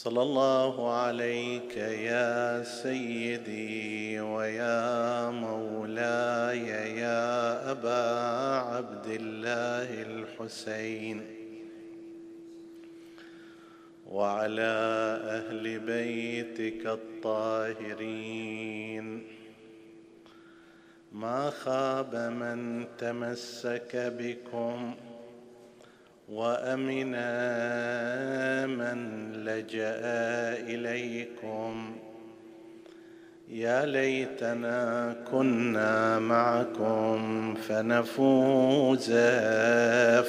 صلى الله عليك يا سيدي ويا مولاي يا أبا عبد الله الحسين وعلى أهل بيتك الطاهرين. ما خاب من تمسك بكم وأمنا من لجأ إليكم. يا ليتنا كنا معكم فنفوز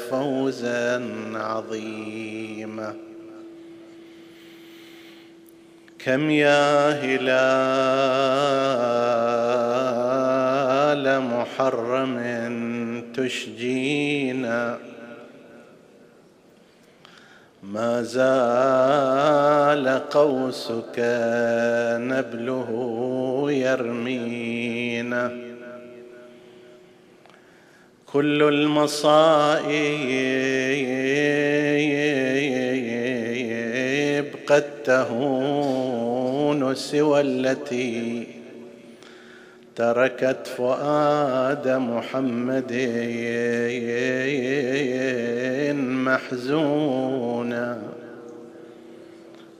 فوزا عظيما. كم يا هلال محرم تشجينا. ما زال قوسك نبله يرمينا. كل المصائب قد تهون سوى التي تركت فؤاد محمد محزونا.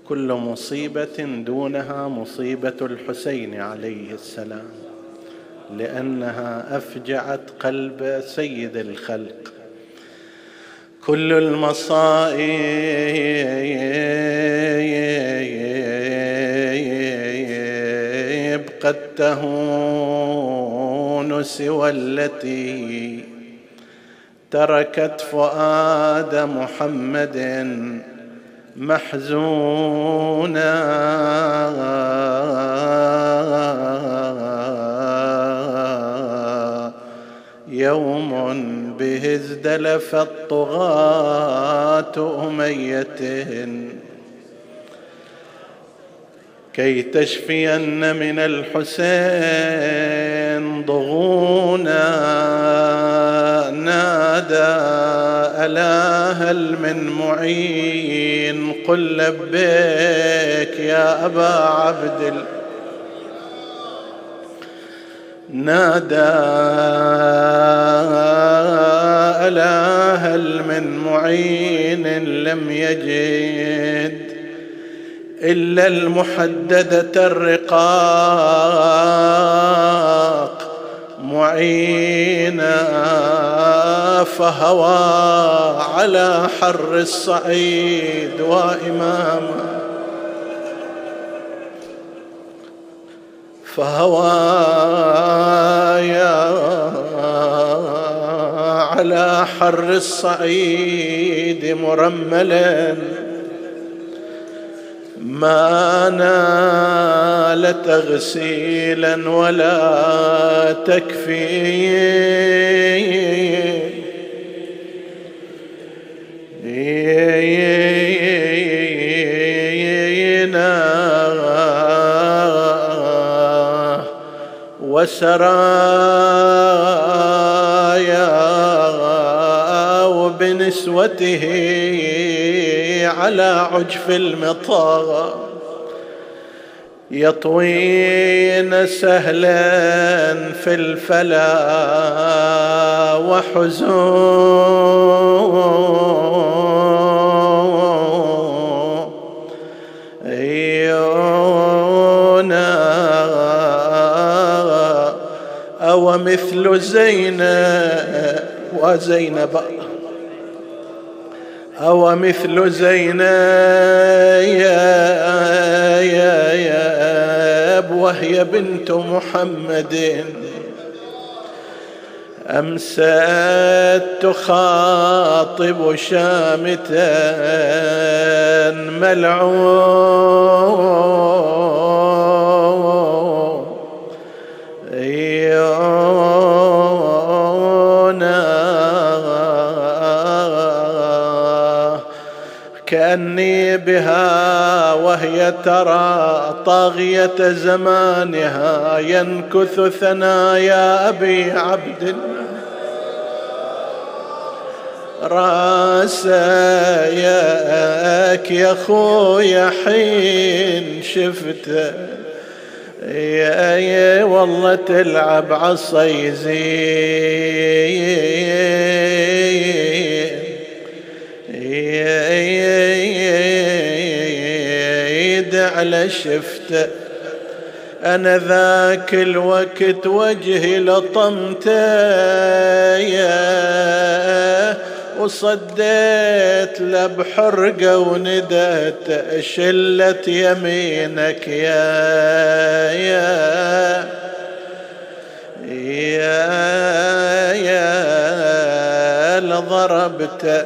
كل مصيبة دونها مصيبة الحسين عليه السلام لأنها أفجعت قلب سيد الخلق. كل المصائب قد تهون سوى التي تركت فؤاد محمد محزونا. يوم به ازدلف الطغاة أمية. كي تشفين من الحسين ضغونا نادى ألا هل من معين قل لبيك يا أبا عبد. نادى ألا هل من معين لم يجد إلا المحددة الرقاق معينا فهوى على حر الصعيد وإماما فهوى يا على حر الصعيد مرملا. ما نال تغسيلا ولا تكفين وسرايا وبنسوته على عجف المطار. يطوين سهلا في الفلا وحزون. أو مثل زينب وزينب. أو مثل زينب وهي بنت محمد. أمست تخاطب شامتا ملعون. وهي ترى طاغية زمانها ينكث ثنايا أبي عبد راسك يا خويا حين شفته يا والله تلعب عصا يد على شفته أنا ذاك الوقت وجهي لطمته وصديت له بحرقة وندت شلت يمينك يا يا يا يا لضربت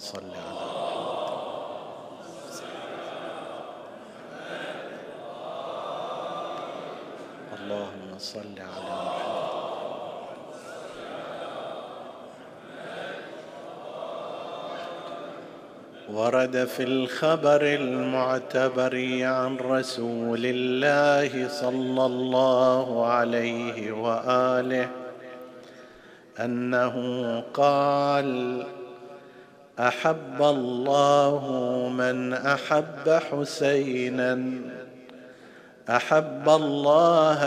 صل على اللهم صل على ورد في الخبر المعتبر عن رسول الله صلى الله عليه وآله أنه قال أحب الله من أحب حسينا. أحب الله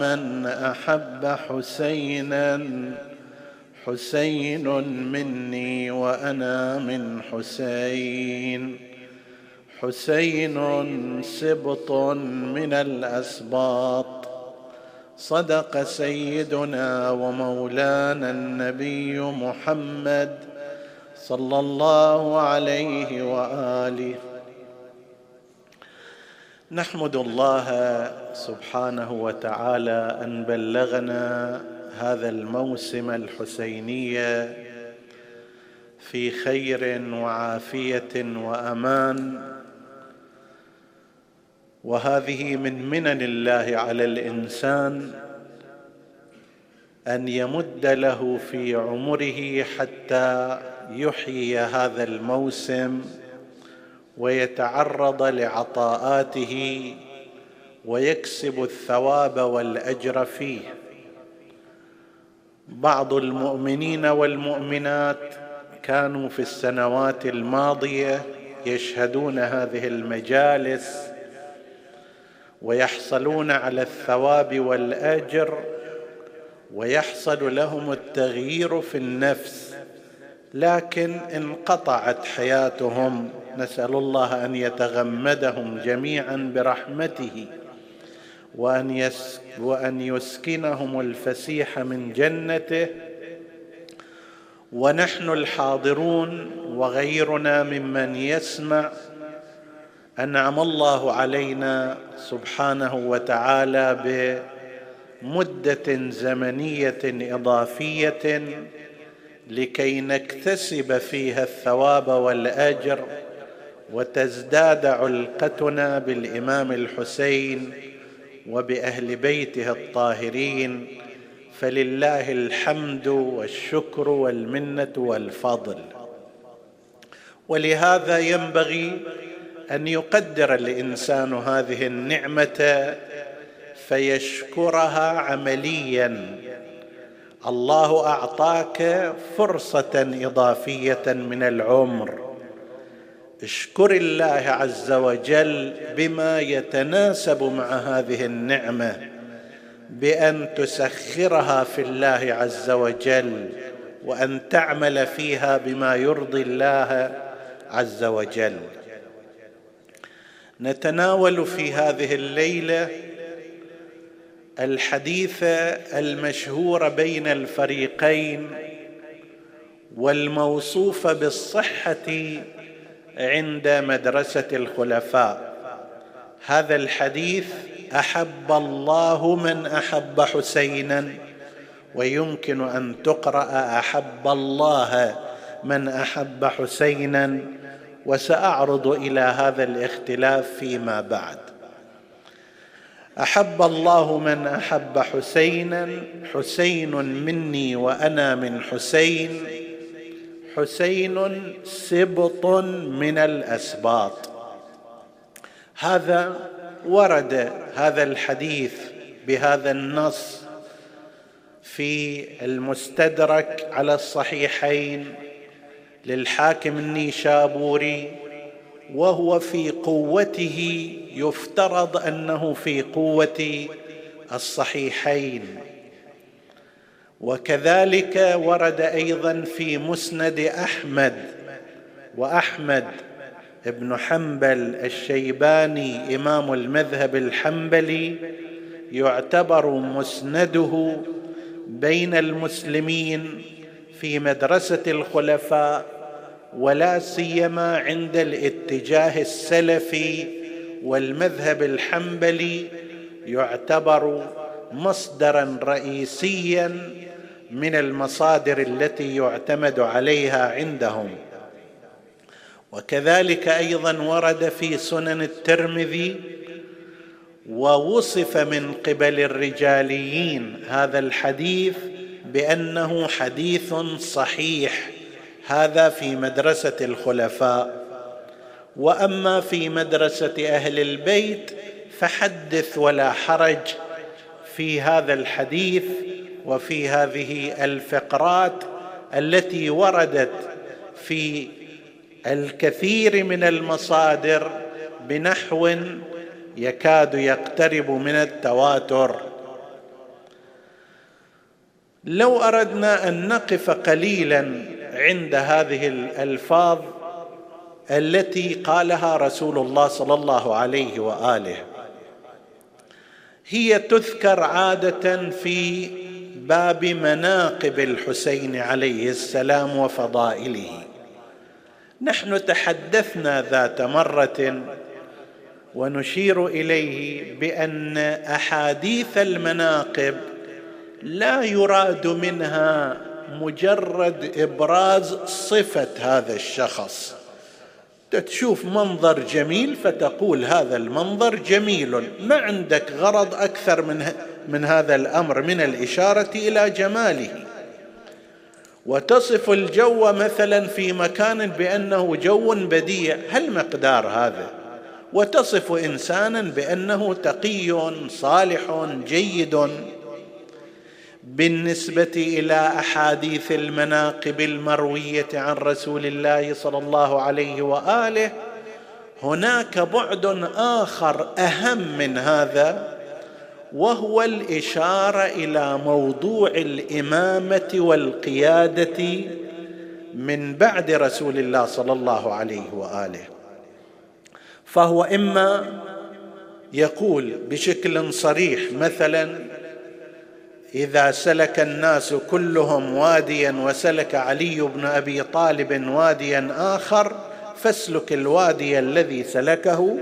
من أحب حسينا. حسين مني وأنا من حسين. حسين سبط من الأسباط. صدق سيدنا ومولانا النبي محمد صلى الله عليه وآله. نحمد الله سبحانه وتعالى أن بلغنا هذا الموسم الحسينيه في خير وعافية وأمان. وهذه من منن الله على الإنسان أن يمد له في عمره حتى يحيي هذا الموسم ويتعرض لعطاءاته ويكسب الثواب والأجر فيه. بعض المؤمنين والمؤمنات كانوا في السنوات الماضية يشهدون هذه المجالس ويحصلون على الثواب والأجر ويحصل لهم التغيير في النفس. لكن انقطعت حياتهم. نسأل الله أن يتغمدهم جميعا برحمته وأن, يس وأن يسكنهم الفسيح من جنته. ونحن الحاضرون وغيرنا ممن يسمع. أنعم الله علينا سبحانه وتعالى بمدة زمنية إضافية. لكي نكتسب فيها الثواب والأجر وتزداد علقتنا بالإمام الحسين وبأهل بيته الطاهرين فلله الحمد والشكر والمنة والفضل. ولهذا ينبغي أن يقدر الإنسان هذه النعمة فيشكرها عمليا. الله أعطاك فرصة إضافية من العمر. اشكر الله عز وجل بما يتناسب مع هذه النعمة بأن تسخرها في الله عز وجل وأن تعمل فيها بما يرضي الله عز وجل. نتناول في هذه الليلة الحديث المشهور بين الفريقين والموصوف بالصحة عند مدرسة الخلفاء. هذا الحديث أحب الله من أحب حسينا ويمكن أن تقرأ أحب الله من أحب حسينا وسأعرض إلى هذا الاختلاف فيما بعد. أحب الله من أحب حسينا حسين مني وأنا من حسين. حسين سبط من الأسباط. هذا ورد هذا الحديث بهذا النص في المستدرك على الصحيحين للحاكم النيشابوري وهو في قوته يفترض أنه في قوة الصحيحين. وكذلك ورد أيضا في مسند أحمد وأحمد ابن حنبل الشيباني إمام المذهب الحنبلي يعتبر مسنده بين المسلمين في مدرسة الخلفاء ولا سيما عند الاتجاه السلفي والمذهب الحنبلي يعتبر مصدرا رئيسيا من المصادر التي يعتمد عليها عندهم. وكذلك أيضا ورد في سنن الترمذي ووصف من قبل الرجاليين هذا الحديث بأنه حديث صحيح. هذا في مدرسة الخلفاء. وأما في مدرسة أهل البيت فحدث ولا حرج في هذا الحديث وفي هذه الفقرات التي وردت في الكثير من المصادر بنحو يكاد يقترب من التواتر. لو أردنا أن نقف قليلا عند هذه الألفاظ التي قالها رسول الله صلى الله عليه وآله. هي تذكر عادة في باب مناقب الحسين عليه السلام وفضائله. نحن تحدثنا ذات مرة ونشير إليه بأن أحاديث المناقب لا يراد منها مجرد إبراز صفة هذا الشخص. تشوف منظر جميل فتقول هذا المنظر جميل. ما عندك غرض أكثر من من هذا الأمر من الإشارة إلى جماله. وتصف الجو مثلا في مكان بأنه جو بديع. هل مقدار هذا؟ وتصف انسانا بأنه تقي صالح جيد. بالنسبة إلى أحاديث المناقب المروية عن رسول الله صلى الله عليه وآله هناك بعد آخر أهم من هذا وهو الإشارة إلى موضوع الإمامة والقيادة من بعد رسول الله صلى الله عليه وآله. فهو إما يقول بشكل صريح مثلا إذا سلك الناس كلهم واديا وسلك علي بن أبي طالب واديا آخر فاسلك الوادي الذي سلكه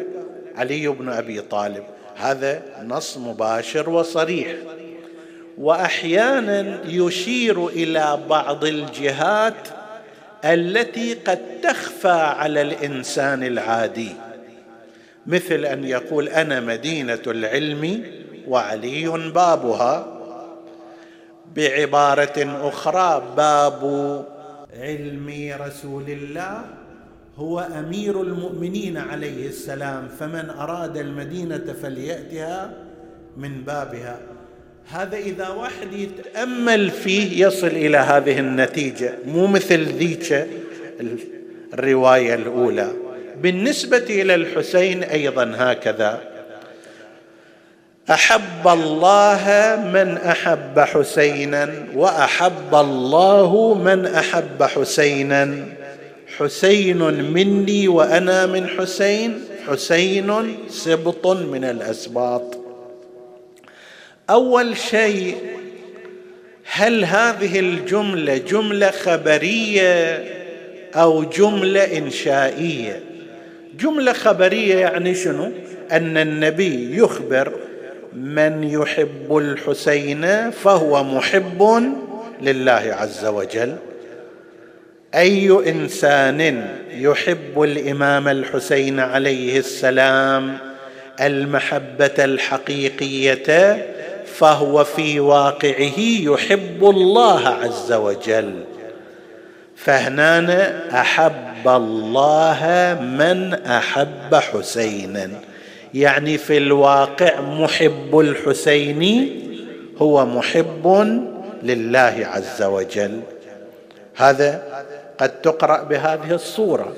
علي بن أبي طالب. هذا نص مباشر وصريح. وأحيانا يشير إلى بعض الجهات التي قد تخفى على الإنسان العادي. مثل أن يقول أنا مدينة العلم وعلي بابها. بعبارة أخرى باب علم رسول الله هو أمير المؤمنين عليه السلام فمن أراد المدينة فليأتها من بابها. هذا إذا واحد يتأمل فيه يصل إلى هذه النتيجة مو مثل ذيك الرواية الأولى. بالنسبة إلى الحسين أيضا هكذا. أحب الله من أحب حسينا وأحب الله من أحب حسينا. حسين مني وأنا من حسين حسين سبط من الأسباط. أول شيء هل هذه الجملة جملة خبرية أو جملة إنشائية؟ جملة خبرية يعني شنو؟ أن النبي يخبر من يحب الحسين فهو محب لله عز وجل. أي إنسان يحب الإمام الحسين عليه السلام المحبة الحقيقية فهو في واقعه يحب الله عز وجل. فهنا أحب الله من أحب حسينا. يعني في الواقع محب الحسين هو محب لله عز وجل. هذا قد تقرأ بهذه الصورة.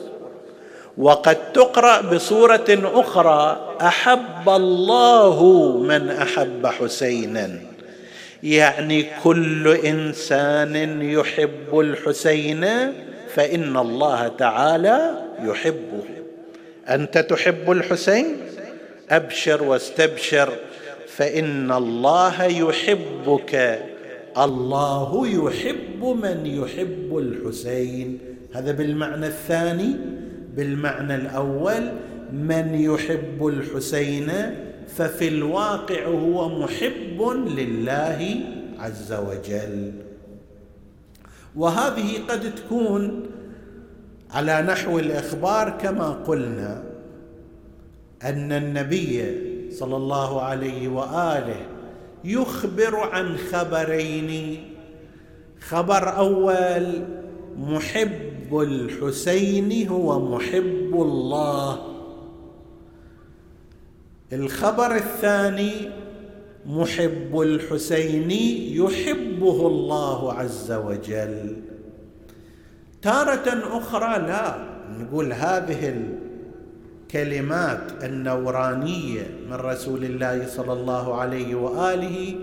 وقد تقرأ بصورة أخرى أحب الله من أحب حسينا. يعني كل إنسان يحب الحسين فإن الله تعالى يحبه. أنت تحب الحسين؟ أبشر واستبشر فإن الله يحبك. الله يحب من يحب الحسين. هذا بالمعنى الثاني بالمعنى الأول من يحب الحسين ففي الواقع هو محب لله عز وجل. وهذه قد تكون على نحو الإخبار كما قلنا. أن النبي صلى الله عليه وآله يخبر عن خبرين. خبر أول محب الحسين هو محب الله. الخبر الثاني محب الحسين يحبه الله عز وجل. تارة أخرى لا نقول هذه الكلمات النورانية من رسول الله صلى الله عليه وآله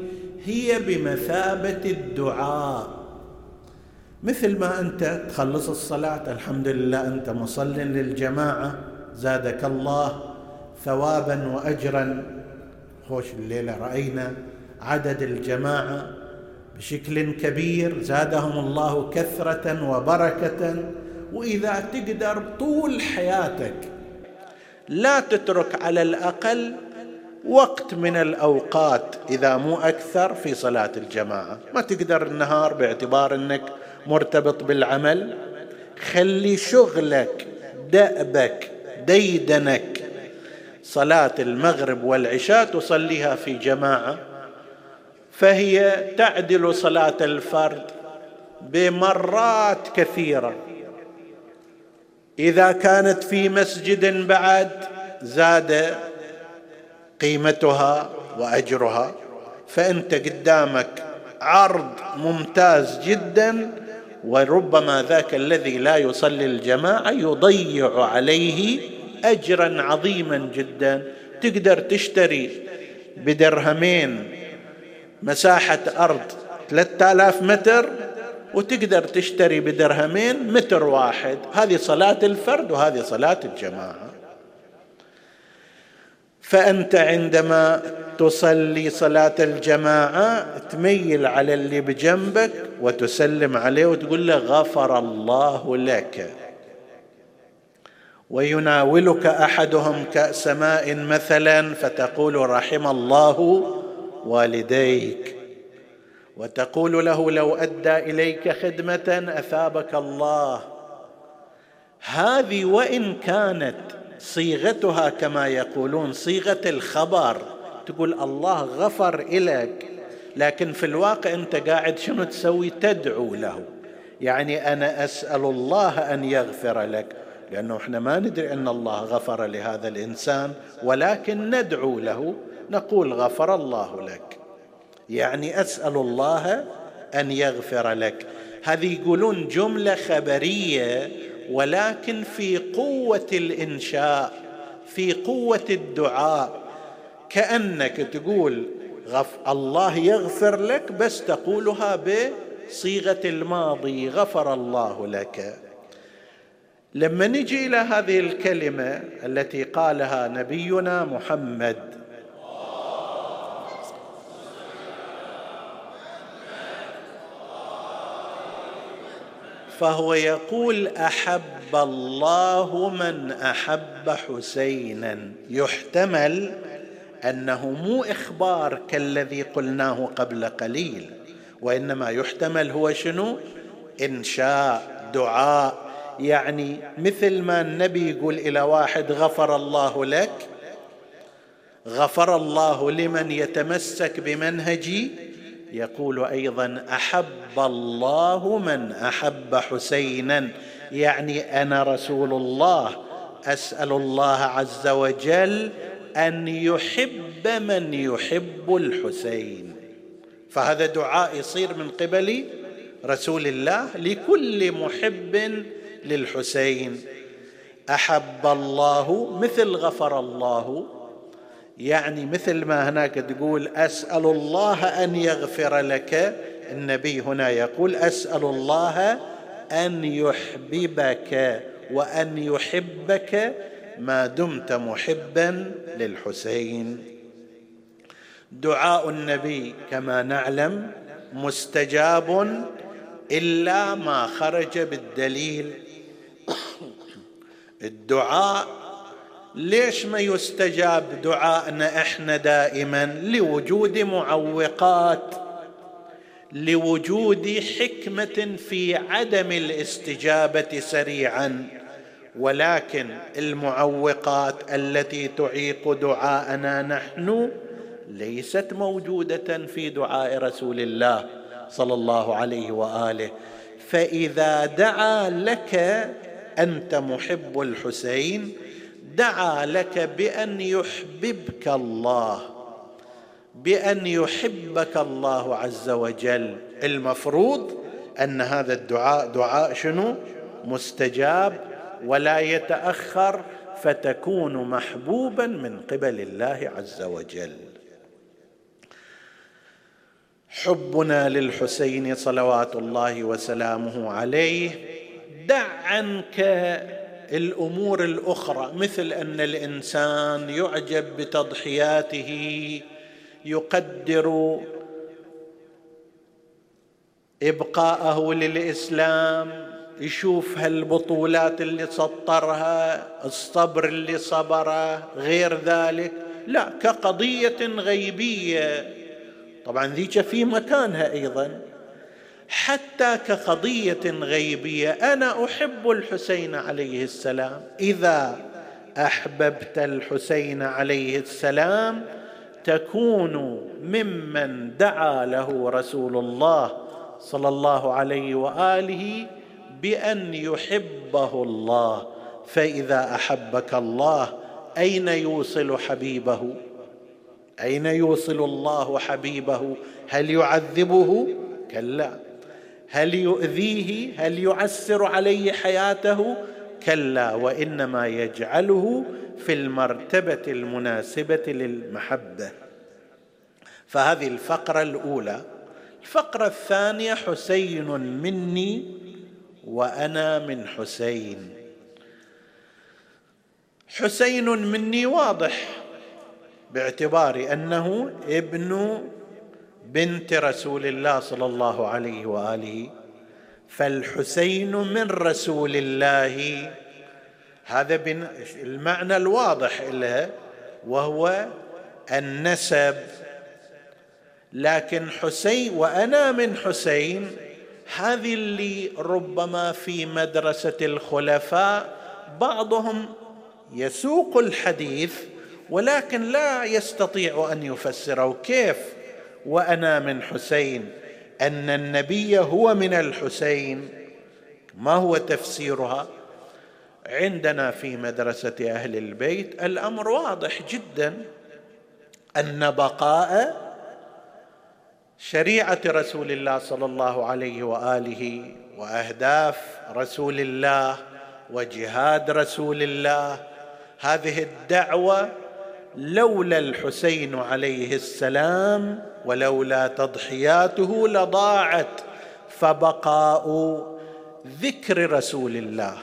هي بمثابة الدعاء. مثل ما أنت تخلص الصلاة الحمد لله أنت مصل للجماعة زادك الله ثوابا واجرا. خوش الليلة رأينا عدد الجماعة بشكل كبير زادهم الله كثرة وبركة. وإذا تقدر طول حياتك لا تترك على الأقل وقت من الأوقات إذا مو أكثر في صلاة الجماعة. ما تقدر النهار باعتبار إنك مرتبط بالعمل. خلي شغلك دأبك ديدنك. صلاة المغرب والعشاء تصليها في جماعة. فهي تعدل صلاة الفرد بمرات كثيرة. إذا كانت في مسجد بعد زاد قيمتها وأجرها فأنت قدامك عرض ممتاز جدا وربما ذاك الذي لا يصلي الجماعة يضيع عليه اجرا عظيما جدا. تقدر تشتري بدرهمين مساحة أرض ثلاثة آلاف متر وتقدر تشتري بدرهمين متر واحد. هذه صلاة الفرد وهذه صلاة الجماعة. فأنت عندما تصلي صلاة الجماعة تميل على اللي بجنبك وتسلم عليه وتقول له غفر الله لك. ويناولك أحدهم كأس ماء مثلا فتقول رحم الله والديك. وتقول له لو أدى إليك خدمة أثابك الله. هذه وإن كانت صيغتها كما يقولون صيغة الخبر. تقول الله غفر لك لكن في الواقع أنت قاعد شنو تسوي؟ تدعو له. يعني أنا أسأل الله أن يغفر لك. لأنه إحنا ما ندري أن الله غفر لهذا الإنسان. ولكن ندعو له. نقول غفر الله لك. يعني أسأل الله أن يغفر لك. هذه يقولون جملة خبرية ولكن في قوة الإنشاء في قوة الدعاء. كأنك تقول غف الله يغفر لك بس تقولها بصيغة الماضي غفر الله لك. لما نجي إلى هذه الكلمة التي قالها نبينا محمد فهو يقول أحب الله من أحب حسينا. يحتمل أنه مو إخبار كالذي قلناه قبل قليل وإنما يحتمل هو شنو؟ إنشاء دعاء. يعني مثل ما النبي يقول إلى واحد غفر الله لك غفر الله لمن يتمسك بمنهجي يقول أيضا أحب الله من أحب حسينا. يعني أنا رسول الله أسأل الله عز وجل أن يحب من يحب الحسين. فهذا دعاء يصير من قبل رسول الله لكل محب للحسين. أحب الله مثل غفر الله يعني مثل ما هناك تقول أسأل الله أن يغفر لك. النبي هنا يقول أسأل الله أن يحببك وأن يحبك ما دمت محبا للحسين. دعاء النبي كما نعلم مستجاب إلا ما خرج بالدليل. الدعاء ليش ما يستجاب دعائنا إحنا دائما؟ لوجود معوقات لوجود حكمة في عدم الاستجابة سريعا. ولكن المعوقات التي تعيق دعاءنا نحن ليست موجودة في دعاء رسول الله صلى الله عليه وآله. فإذا دعا لك أنت محب الحسين دعا لك بأن يحببك الله بأن يحبك الله عز وجل. المفروض أن هذا الدعاء دعاء شنو؟ مستجاب ولا يتأخر فتكون محبوبا من قبل الله عز وجل. حبنا للحسين صلوات الله وسلامه عليه دع عنك الأمور الأخرى مثل أن الإنسان يعجب بتضحياته يقدر إبقاءه للإسلام يشوف هالبطولات اللي سطرها الصبر اللي صبره غير ذلك. لا كقضية غيبية. طبعا ذيك في مكانها أيضا. حتى كقضية غيبية أنا أحب الحسين عليه السلام. إذا أحببت الحسين عليه السلام تكون ممن دعا له رسول الله صلى الله عليه وآله بأن يحبه الله. فإذا أحبك الله أين يوصل حبيبه؟ أين يوصل الله حبيبه؟ هل يعذبه؟ كلا. هل يؤذيه؟ هل يعسر عليه حياته؟ كلا وإنما يجعله في المرتبة المناسبة للمحبة. فهذه الفقرة الأولى. الفقرة الثانية حسين مني وأنا من حسين. حسين مني واضح باعتبار أنه ابن بنت رسول الله صلى الله عليه وآله فالحسين من رسول الله. هذا المعنى الواضح له وهو النسب. لكن حسين وأنا من حسين هذه اللي ربما في مدرسة الخلفاء بعضهم يسوق الحديث ولكن لا يستطيع أن يفسره. كيف؟ وأنا من حسين أن النبي هو من الحسين. ما هو تفسيرها؟ عندنا في مدرسة أهل البيت الأمر واضح جدا أن بقاء شريعة رسول الله صلى الله عليه وآله وأهداف رسول الله وجهاد رسول الله. هذه الدعوة لولا الحسين عليه السلام ولولا تضحياته لضاعت فبقاء ذكر رسول الله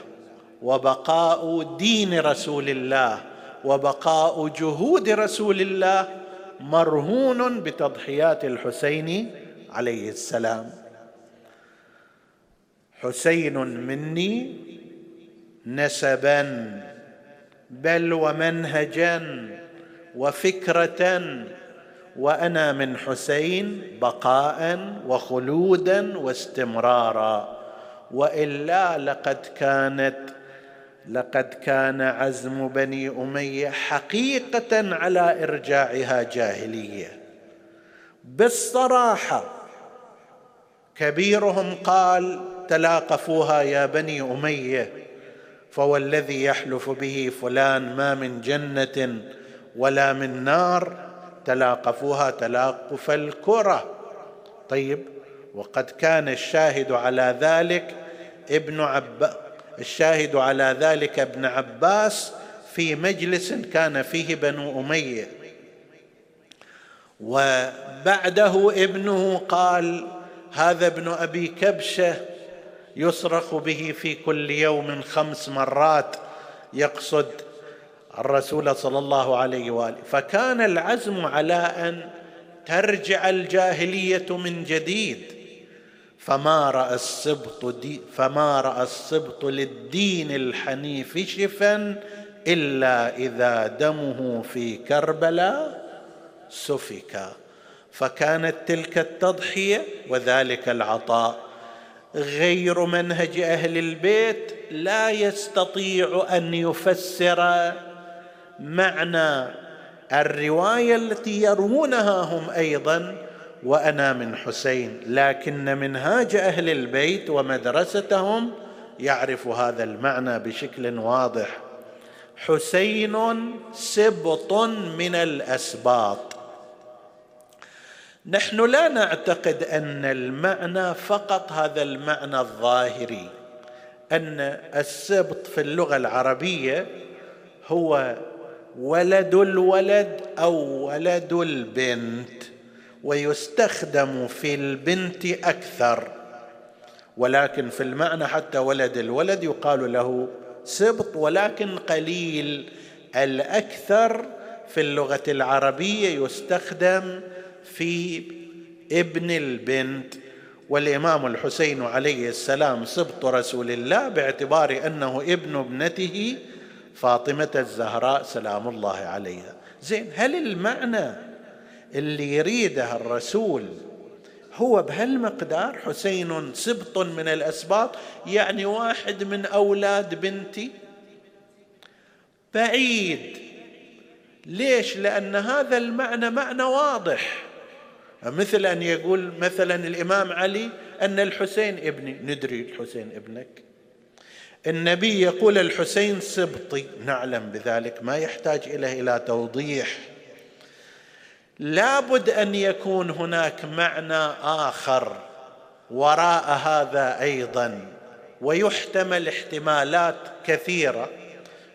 وبقاء دين رسول الله وبقاء جهود رسول الله مرهون بتضحيات الحسين عليه السلام. حسين مني نسبا بل ومنهجا وفكره وأنا من حسين بقاء وخلودا واستمرارا. وإلا لقد كانت لقد كان عزم بني أمية حقيقة على إرجاعها جاهلية. بالصراحة كبيرهم قال تلاقفوها يا بني أمية فوالذي يحلف به فلان ما من جنة ولا من نار تلاقفوها تلاقف الكرة. طيب وقد كان الشاهد على ذلك ابن عب الشاهد على ذلك ابن عباس في مجلس كان فيه بنو أمية. وبعده ابنه قال هذا ابن أبي كبشة يصرخ به في كل يوم خمس مرات يقصد الرسول صلى الله عليه وآله. فكان العزم على أن ترجع الجاهلية من جديد. فما رأى السبط دي فما رأى السبط للدين الحنيف شفا إلا إذا دمه في كربلاء سفك. فكانت تلك التضحية وذلك العطاء. غير منهج أهل البيت لا يستطيع أن يفسر معنى الرواية التي يروونها هم أيضا وأنا من حسين لكن منهاج أهل البيت ومدرستهم يعرف هذا المعنى بشكل واضح. حسين سبط من الأسباط. نحن لا نعتقد أن المعنى فقط هذا المعنى الظاهري أن السبط في اللغة العربية هو ولد الولد أو ولد البنت ويستخدم في البنت أكثر. ولكن في المعنى حتى ولد الولد يقال له سبط ولكن قليل. الأكثر في اللغة العربية يستخدم في ابن البنت. والإمام الحسين عليه السلام سبط رسول الله باعتبار أنه ابن ابنته فاطمة الزهراء سلام الله عليها. زين هل المعنى اللي يريده الرسول هو بهالمقدار؟ حسين سبط من الأسباط يعني واحد من أولاد بنتي. بعيد. ليش؟ لأن هذا المعنى معنى واضح. مثل أن يقول مثلا الإمام علي أن الحسين ابني. ندري الحسين ابنك؟ النبي يقول الحسين سبطي. نعلم بذلك ما يحتاج إليه إلى توضيح. لابد أن يكون هناك معنى آخر وراء هذا أيضا ويحتمل احتمالات كثيرة.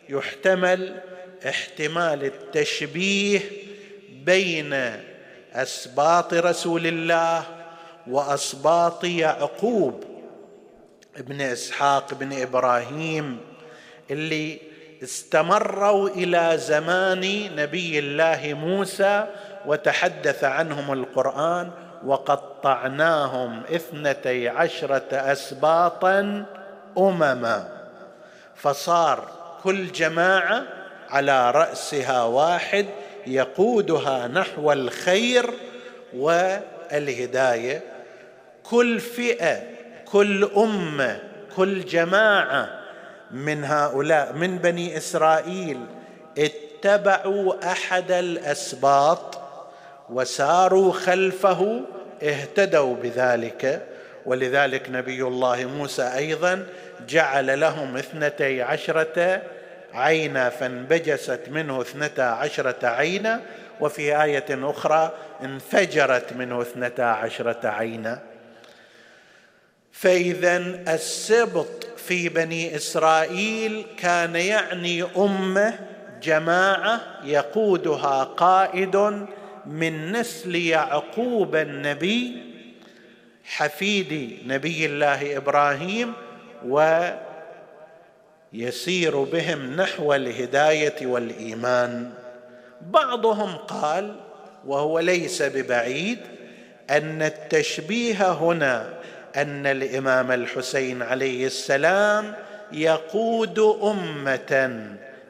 يحتمل احتمال التشبيه بين أسباط رسول الله وأسباط يعقوب. ابن إسحاق بن إبراهيم اللي استمروا إلى زمان نبي الله موسى وتحدث عنهم القرآن وقطعناهم اثنتي عشرة أسباطا أمما. فصار كل جماعة على رأسها واحد يقودها نحو الخير والهداية. كل فئة كل أمة كل جماعة من هؤلاء من بني إسرائيل اتبعوا أحد الأسباط وساروا خلفه اهتدوا بذلك. ولذلك نبي الله موسى أيضا جعل لهم اثنتي عشرة عينا فانبجست منه اثنتا عشرة عينا. وفي آية أخرى انفجرت منه اثنتا عشرة عينا. فإذا السبط في بني إسرائيل كان يعني أمة جماعة يقودها قائد من نسل يعقوب النبي حفيد نبي الله إبراهيم ويسير بهم نحو الهداية والإيمان. بعضهم قال وهو ليس ببعيد أن التشبيه هنا أن الإمام الحسين عليه السلام يقود أمة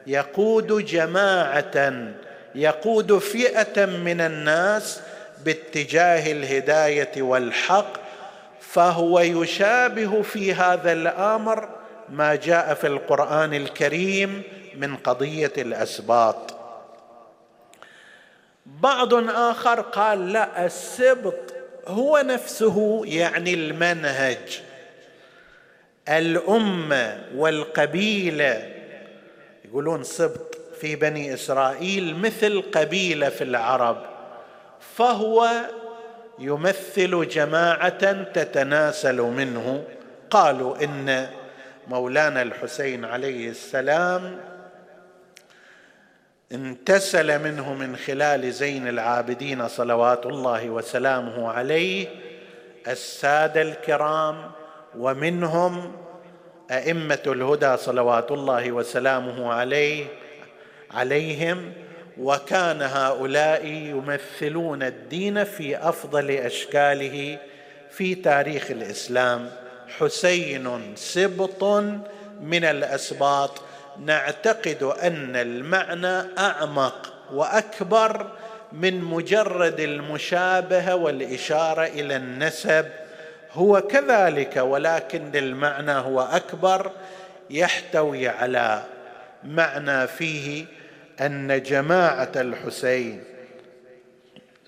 يقود جماعة يقود فئة من الناس باتجاه الهداية والحق فهو يشابه في هذا الأمر ما جاء في القرآن الكريم من قضية الأسباط. بعض آخر قال لا السبط هو نفسه يعني المنهج. الأمة والقبيلة يقولون سبط في بني إسرائيل مثل قبيلة في العرب فهو يمثل جماعة تتناسل منه. قالوا إن مولانا الحسين عليه السلام انتسل منه من خلال زين العابدين صلوات الله وسلامه عليه السادة الكرام ومنهم أئمة الهدى صلوات الله وسلامه عليه عليهم وكان هؤلاء يمثلون الدين في أفضل أشكاله في تاريخ الإسلام. حسين سبط من الأسباط نعتقد أن المعنى أعمق وأكبر من مجرد المشابهة والإشارة إلى النسب. هو كذلك ولكن المعنى هو أكبر يحتوي على معنى فيه أن جماعة الحسين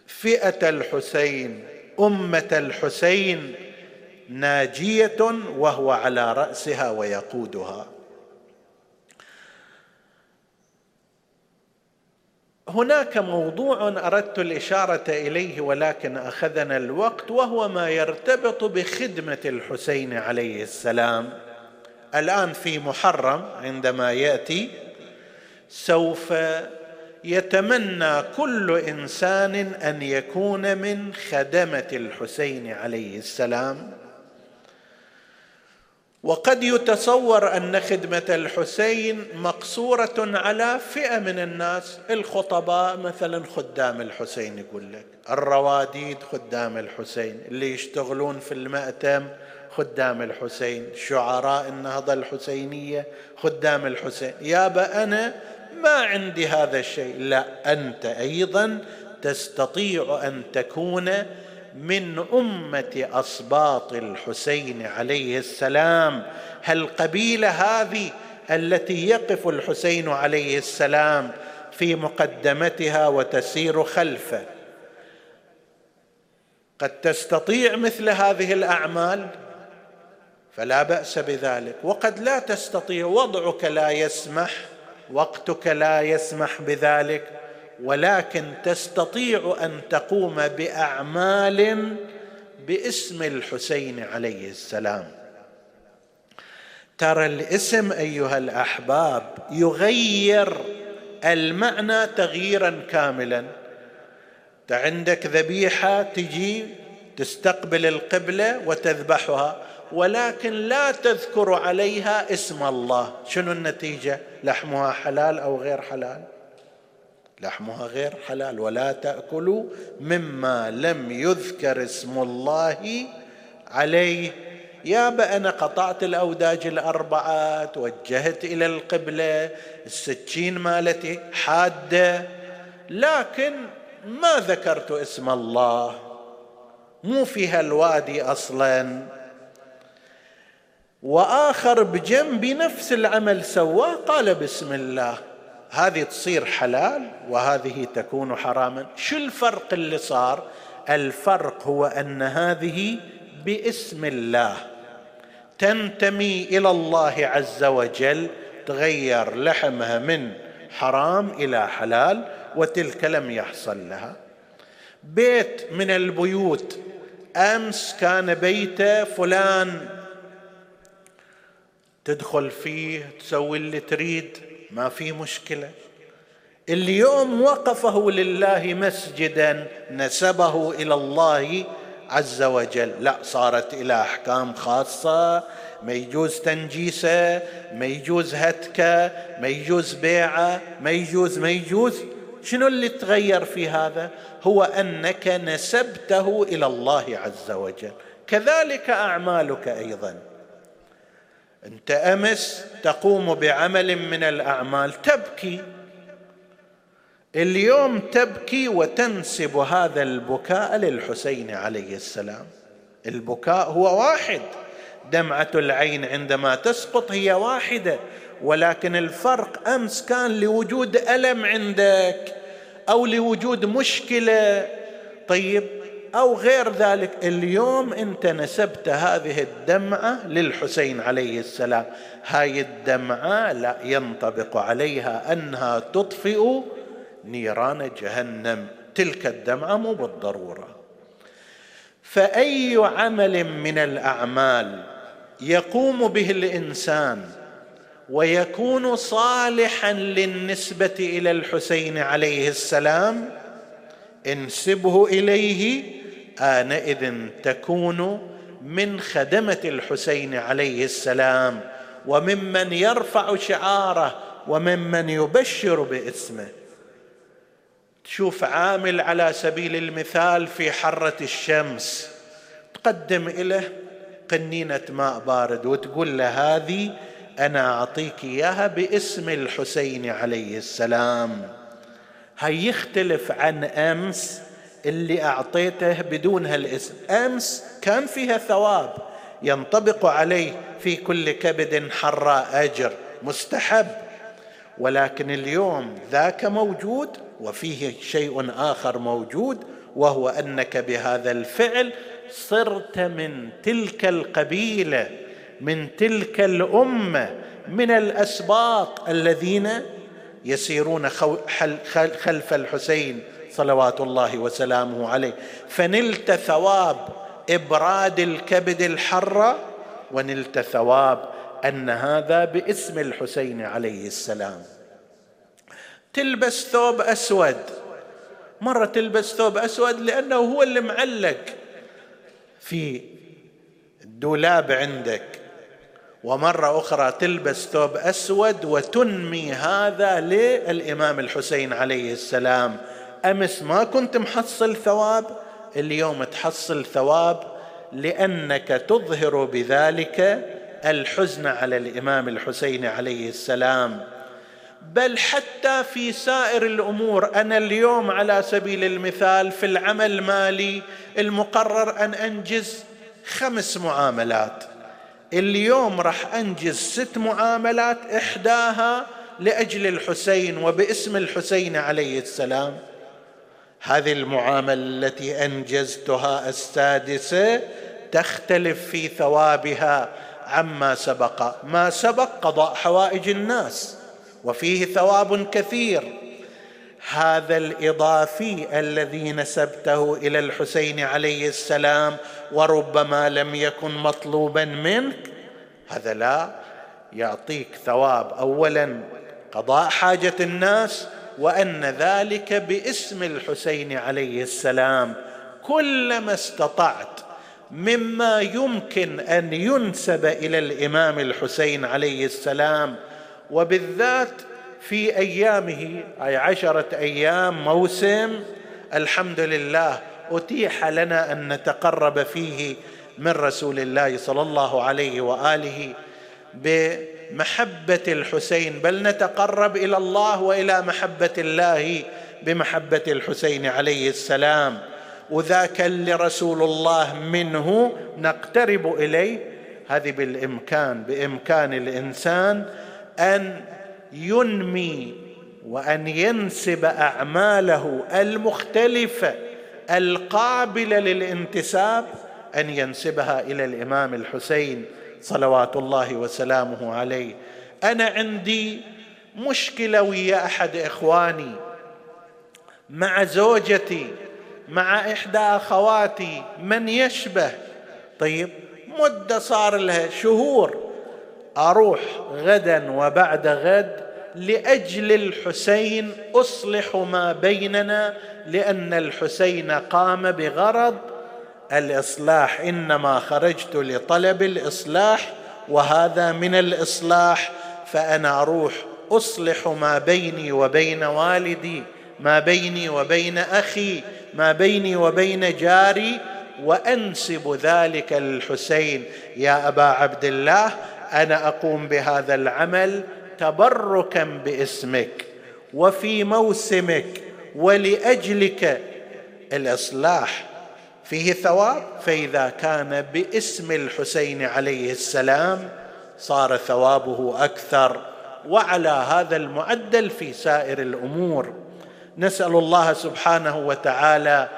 فئة الحسين أمة الحسين ناجية وهو على رأسها ويقودها. هناك موضوع أردت الإشارة إليه ولكن أخذنا الوقت وهو ما يرتبط بخدمة الحسين عليه السلام. الآن في محرم عندما يأتي سوف يتمنى كل إنسان أن يكون من خدمة الحسين عليه السلام. وقد يتصور أن خدمة الحسين مقصورة على فئة من الناس الخطباء مثلا خدام الحسين يقول لك الرواديد خدام الحسين اللي يشتغلون في المأتم خدام الحسين شعراء النهضة الحسينية خدام الحسين. يابا أنا ما عندي هذا الشيء. لا أنت أيضا تستطيع أن تكون من أمة اسباط الحسين عليه السلام. هالقبيله هذه التي يقف الحسين عليه السلام في مقدمتها وتسير خلفه؟ قد تستطيع مثل هذه الأعمال؟ فلا بأس بذلك. وقد لا تستطيع وضعك لا يسمح وقتك لا يسمح بذلك. ولكن تستطيع أن تقوم بأعمال باسم الحسين عليه السلام. ترى الاسم أيها الأحباب يغير المعنى تغييرا كاملا. انت عندك ذبيحة تجي تستقبل القبلة وتذبحها ولكن لا تذكر عليها اسم الله. شنو النتيجة؟ لحمها حلال أو غير حلال؟ لحمها غير حلال ولا تأكلوا مما لم يذكر اسم الله عليه. يا أنا قطعت الأوداج الاربعه توجهت إلى القبلة السكين مالتي حادة لكن ما ذكرت اسم الله. مو في هالوادي أصلا. وآخر بجنبي نفس العمل سواه قال بسم الله. هذه تصير حلال وهذه تكون حراما. شو الفرق اللي صار؟ الفرق هو أن هذه باسم الله تنتمي إلى الله عز وجل تغير لحمها من حرام إلى حلال وتلك لم يحصل لها. بيت من البيوت أمس كان بيت فلان تدخل فيه تسوي اللي تريد. ما في مشكلة. اليوم وقفه لله مسجدا نسبه إلى الله عز وجل. لا صارت إلى أحكام خاصة ما يجوز تنجيسة ما يجوز هتكة ما يجوز بيعة ما يجوز ما يجوز. شنو اللي تغير في هذا؟ هو أنك نسبته إلى الله عز وجل. كذلك أعمالك أيضا. أنت أمس تقوم بعمل من الأعمال تبكي. اليوم تبكي وتنسب هذا البكاء للحسين عليه السلام. البكاء هو واحد. دمعة العين عندما تسقط هي واحدة ولكن الفرق أمس كان لوجود ألم عندك أو لوجود مشكلة. طيب أو غير ذلك اليوم أنت نسبت هذه الدمعة للحسين عليه السلام. هاي الدمعة لا ينطبق عليها أنها تطفئ نيران جهنم. تلك الدمعة مو بالضرورة. فأي عمل من الأعمال يقوم به الإنسان ويكون صالحا للنسبة إلى الحسين عليه السلام؟ انسبه إليه آنئذ تكون من خدمة الحسين عليه السلام وممن يرفع شعاره وممن يبشر باسمه. تشوف عامل على سبيل المثال في حرة الشمس تقدم له قنينة ماء بارد وتقول له هذه أنا أعطيك إياها باسم الحسين عليه السلام. هاي يختلف عن أمس اللي أعطيته بدون هالاسم. أمس كان فيها ثواب ينطبق عليه في كل كبد حراء أجر مستحب ولكن اليوم ذاك موجود وفيه شيء آخر موجود وهو أنك بهذا الفعل صرت من تلك القبيلة من تلك الأمة من الأسباط الذين يسيرون خلف الحسين صلوات الله وسلامه عليه. فنلت ثواب إبراد الكبد الحره ونلت ثواب أن هذا باسم الحسين عليه السلام. تلبس ثوب أسود. مرة تلبس ثوب أسود لأنه هو اللي معلق في الدولاب عندك. ومرة أخرى تلبس ثوب أسود وتنمي هذا للإمام الحسين عليه السلام. أمس ما كنت محصل ثواب اليوم تحصل ثواب لأنك تظهر بذلك الحزن على الإمام الحسين عليه السلام. بل حتى في سائر الأمور أنا اليوم على سبيل المثال في العمل مالي المقرر أن أنجز خمس معاملات. اليوم راح أنجز ست معاملات إحداها لأجل الحسين وباسم الحسين عليه السلام. هذه المعاملة التي أنجزتها السادسه تختلف في ثوابها عما سبق. ما سبق قضاء حوائج الناس وفيه ثواب كثير. هذا الإضافي الذي نسبته إلى الحسين عليه السلام وربما لم يكن مطلوبا منك هذا لا يعطيك ثواب. اولا قضاء حاجة الناس وأن ذلك باسم الحسين عليه السلام. كلما استطعت مما يمكن أن ينسب إلى الإمام الحسين عليه السلام. وبالذات في أيامه أي عشرة أيام موسم الحمد لله أتيح لنا أن نتقرب فيه من رسول الله صلى الله عليه وآله بمحبه الحسين بل نتقرب إلى الله وإلى محبة الله بمحبة الحسين عليه السلام. وذاك اللي رسول الله منه نقترب إليه. هذه بالإمكان بإمكان الإنسان أن ينمي وأن ينسب أعماله المختلفة القابلة للانتساب أن ينسبها إلى الإمام الحسين. صلوات الله وسلامه عليه. أنا عندي مشكلة ويا أحد إخواني. مع زوجتي مع إحدى أخواتي من يشبه. طيب مدة صار لها شهور. أروح غدا وبعد غد لأجل الحسين أصلح ما بيننا لأن الحسين قام بغرض الإصلاح إنما خرجت لطلب الإصلاح وهذا من الإصلاح فأنا أروح أصلح ما بيني وبين والدي ما بيني وبين أخي ما بيني وبين جاري وأنسب ذلك للحسين يا أبا عبد الله أنا أقوم بهذا العمل تبركا باسمك وفي موسمك ولأجلك. الإصلاح فيه ثواب فإذا كان باسم الحسين عليه السلام صار ثوابه أكثر. وعلى هذا المعدل في سائر الأمور. نسأل الله سبحانه وتعالى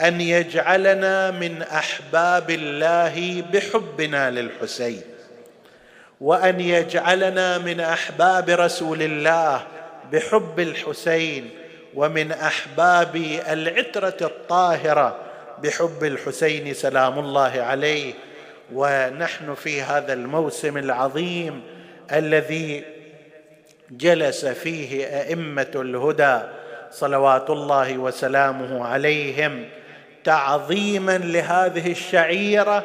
أن يجعلنا من أحباب الله بحبنا للحسين. وأن يجعلنا من أحباب رسول الله بحب الحسين. ومن أحباب العترة الطاهرة بحب الحسين سلام الله عليه ونحن في هذا الموسم العظيم الذي جلس فيه أئمة الهدى صلوات الله وسلامه عليهم تعظيما لهذه الشعيرة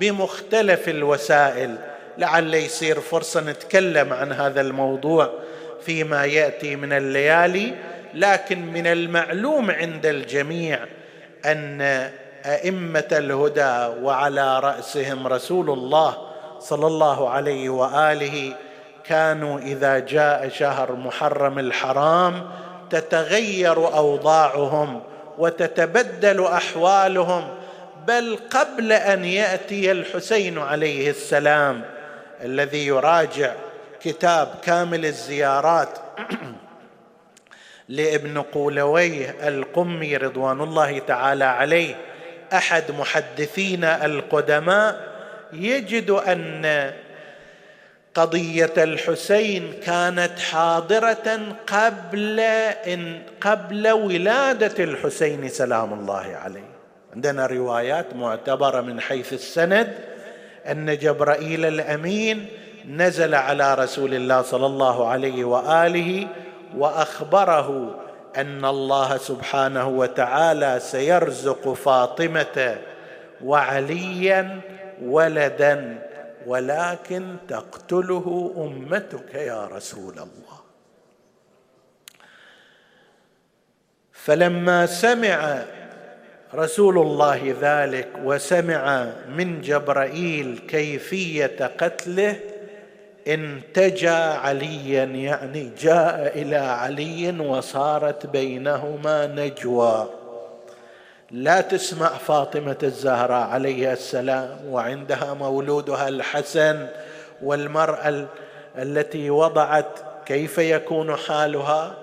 بمختلف الوسائل. لعل يصير فرصة نتكلم عن هذا الموضوع فيما يأتي من الليالي لكن من المعلوم عند الجميع أن أئمة الهدى وعلى رأسهم رسول الله صلى الله عليه وآله كانوا إذا جاء شهر محرم الحرام تتغير أوضاعهم وتتبدل أحوالهم بل قبل أن يأتي الحسين عليه السلام الذي يراجع كتاب كامل الزيارات لابن قولويه القمي رضوان الله تعالى عليه أحد محدثينا القدماء يجد أن قضية الحسين كانت حاضرة قبل إن قبل ولادة الحسين سلام الله عليه. عندنا روايات معتبرة من حيث السند أن جبرائيل الأمين نزل على رسول الله صلى الله عليه وآله وأخبره أن الله سبحانه وتعالى سيرزق فاطمة وعليا ولدا ولكن تقتله أمتك يا رسول الله. فلما سمع رسول الله ذلك وسمع من جبرائيل كيفية قتله انتجى عليا يعني جاء إلى علي وصارت بينهما نجوى. لا تسمع فاطمة الزهراء عليها السلام وعندها مولودها الحسن والمرأة التي وضعت كيف يكون حالها؟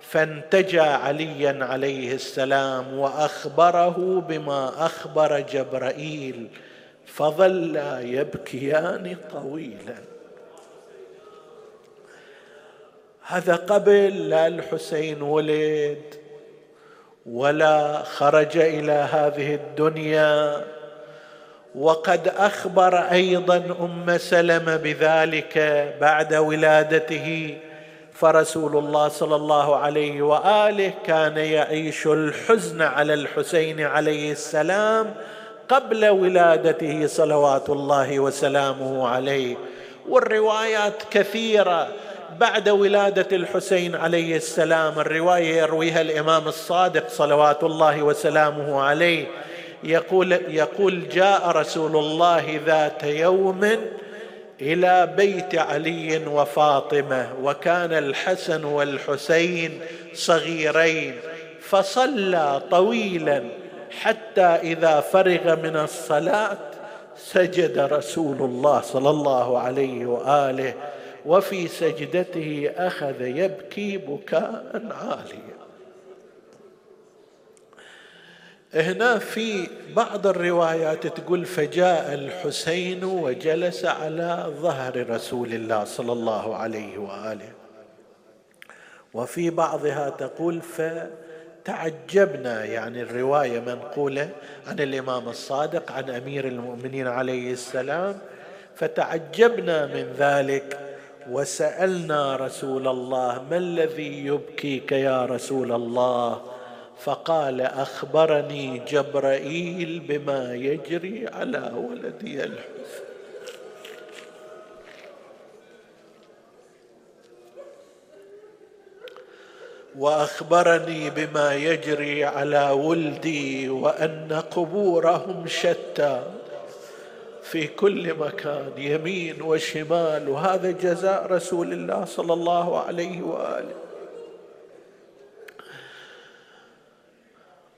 فانتجى عليا عليه السلام وأخبره بما أخبر جبرائيل فظلا يبكيان طويلا هذا قبل لا الحسين ولد ولا خرج إلى هذه الدنيا. وقد أخبر أيضا أم سلمة بذلك بعد ولادته فرسول الله صلى الله عليه وآله كان يعيش الحزن على الحسين عليه السلام قبل ولادته صلوات الله وسلامه عليه. والروايات كثيرة بعد ولادة الحسين عليه السلام. الرواية يرويها الإمام الصادق صلوات الله وسلامه عليه. يقول يقول جاء رسول الله ذات يوم إلى بيت علي وفاطمة وكان الحسن والحسين صغيرين فصلى طويلا حتى إذا فرغ من الصلاة سجد رسول الله صلى الله عليه وآله. وفي سجدته أخذ يبكي بكاء عاليا. هنا في بعض الروايات تقول فجاء الحسين وجلس على ظهر رسول الله صلى الله عليه وآله. وفي بعضها تقول فتعجبنا يعني الرواية منقولة عن الإمام الصادق عن أمير المؤمنين عليه السلام فتعجبنا من ذلك. وسألنا رسول الله ما الذي يبكيك يا رسول الله؟ فقال أخبرني جبرائيل بما يجري على ولدي الحسن. وأخبرني بما يجري على ولدي وأن قبورهم شتى. في كل مكان يمين وشمال وهذا جزاء رسول الله صلى الله عليه وآله.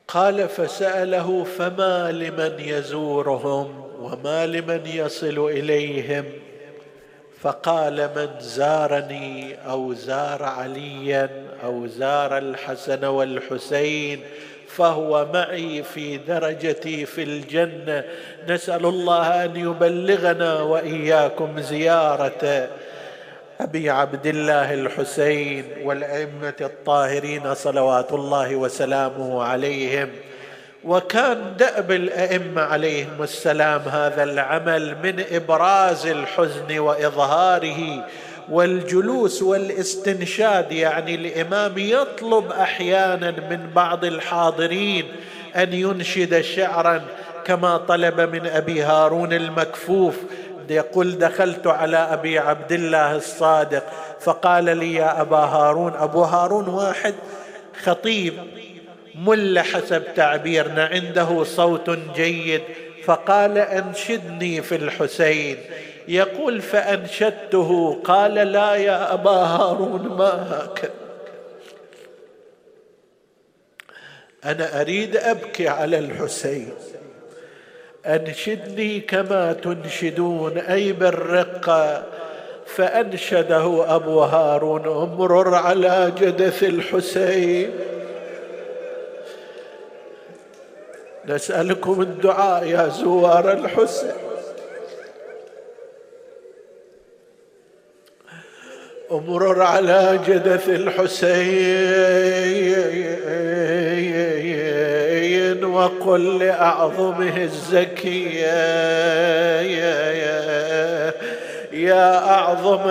قال فسأله فما لمن يزورهم وما لمن يصل إليهم؟ فقال من زارني أو زار عليا أو زار الحسن والحسين فهو معي في درجتي في الجنة. نسأل الله أن يبلغنا وإياكم زيارة أبي عبد الله الحسين والأئمة الطاهرين صلوات الله وسلامه عليهم. وكان دأب الأئمة عليهم السلام هذا العمل من إبراز الحزن وإظهاره والجلوس والاستنشاد يعني الإمام يطلب أحيانا من بعض الحاضرين أن ينشد شعرا كما طلب من أبي هارون المكفوف. يقول دخلت على أبي عبد الله الصادق فقال لي يا أبا هارون أبو هارون واحد خطيب مل حسب تعبيرنا عنده صوت جيد فقال أنشدني في الحسين. يقول فأنشدته قال لا يا أبا هارون ما هكذا. أنا أريد أبكي على الحسين. أنشدني كما تنشدون أي بالرقه فأنشده أبو هارون امرر على جدث الحسين. نسألكم الدعاء يا زوار الحسين. أمرر على جدث الحسين وقل لأعظمه الزكية. يا أعظم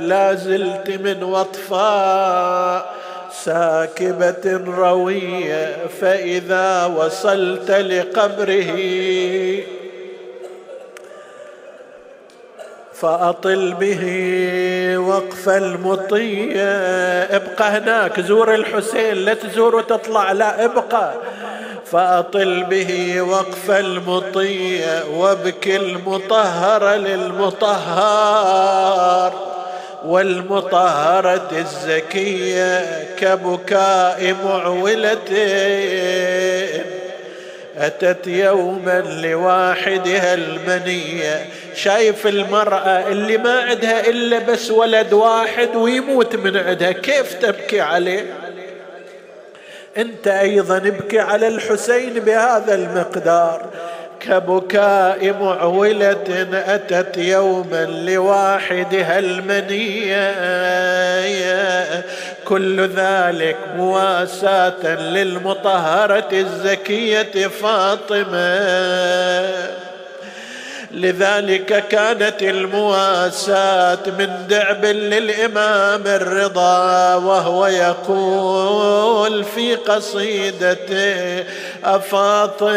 لا زلت من وطفاء ساكبة روية فإذا وصلت لقبره فأطل به وقف المطية. ابقى هناك زور الحسين لا تزور وتطلع لا ابقى. فأطل به وقف المطية وابكي المطهر للمطهر. والمطهرة الزكية كبكاء معولة أتت يوما لواحدها المنية. شايف المرأة اللي ما عندها إلا بس ولد واحد ويموت من عندها. كيف تبكي عليه؟ أنت أيضا ابكي على الحسين بهذا المقدار. كبكاء معولة أتت يوما لواحدها المنية كل ذلك مواساة للمطهرة الزكية فاطمة. لذلك كانت المواساة من دعب للإمام الرضا وهو يقول في قصيدته أفاطم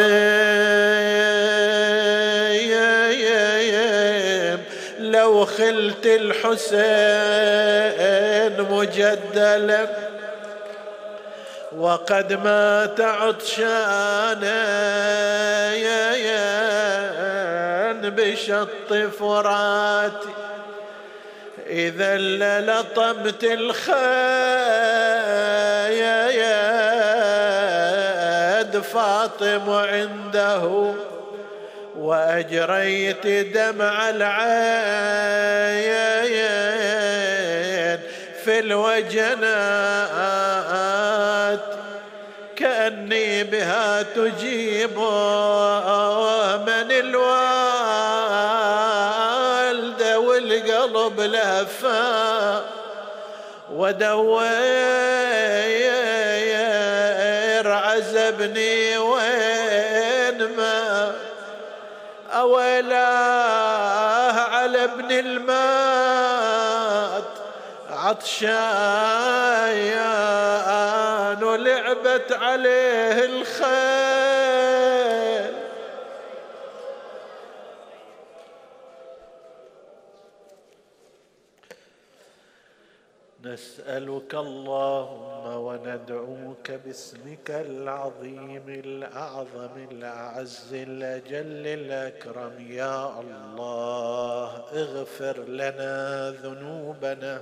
لو خلت الحسين مجدلا. وقد مات عطشانا بشط فراتي. إذا للطمت الخياد فاطم عنده وأجريت دمع العين في الوجنات كأني بها تجيب من الوالدة والقلب لهفا. ودوير عزبني وين ما أولاه على ابن المات. عطشان ولعبت عليه الخيل. نسألك اللهم وندعوك باسمك العظيم الأعظم الأعز الأجل الأكرم. يا الله اغفر لنا ذنوبنا.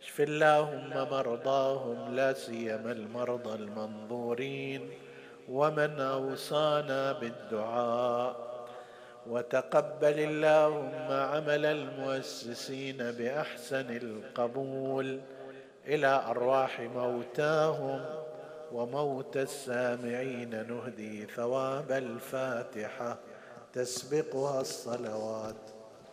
اشف اللهم مرضاهم لا سيما المرضى المنظورين. ومن أوصانا بالدعاء. وتقبل اللهم عمل المؤسسين بأحسن القبول. إلى أرواح موتاهم وموتى السامعين نهدي ثواب الفاتحة. تسبقها الصلوات.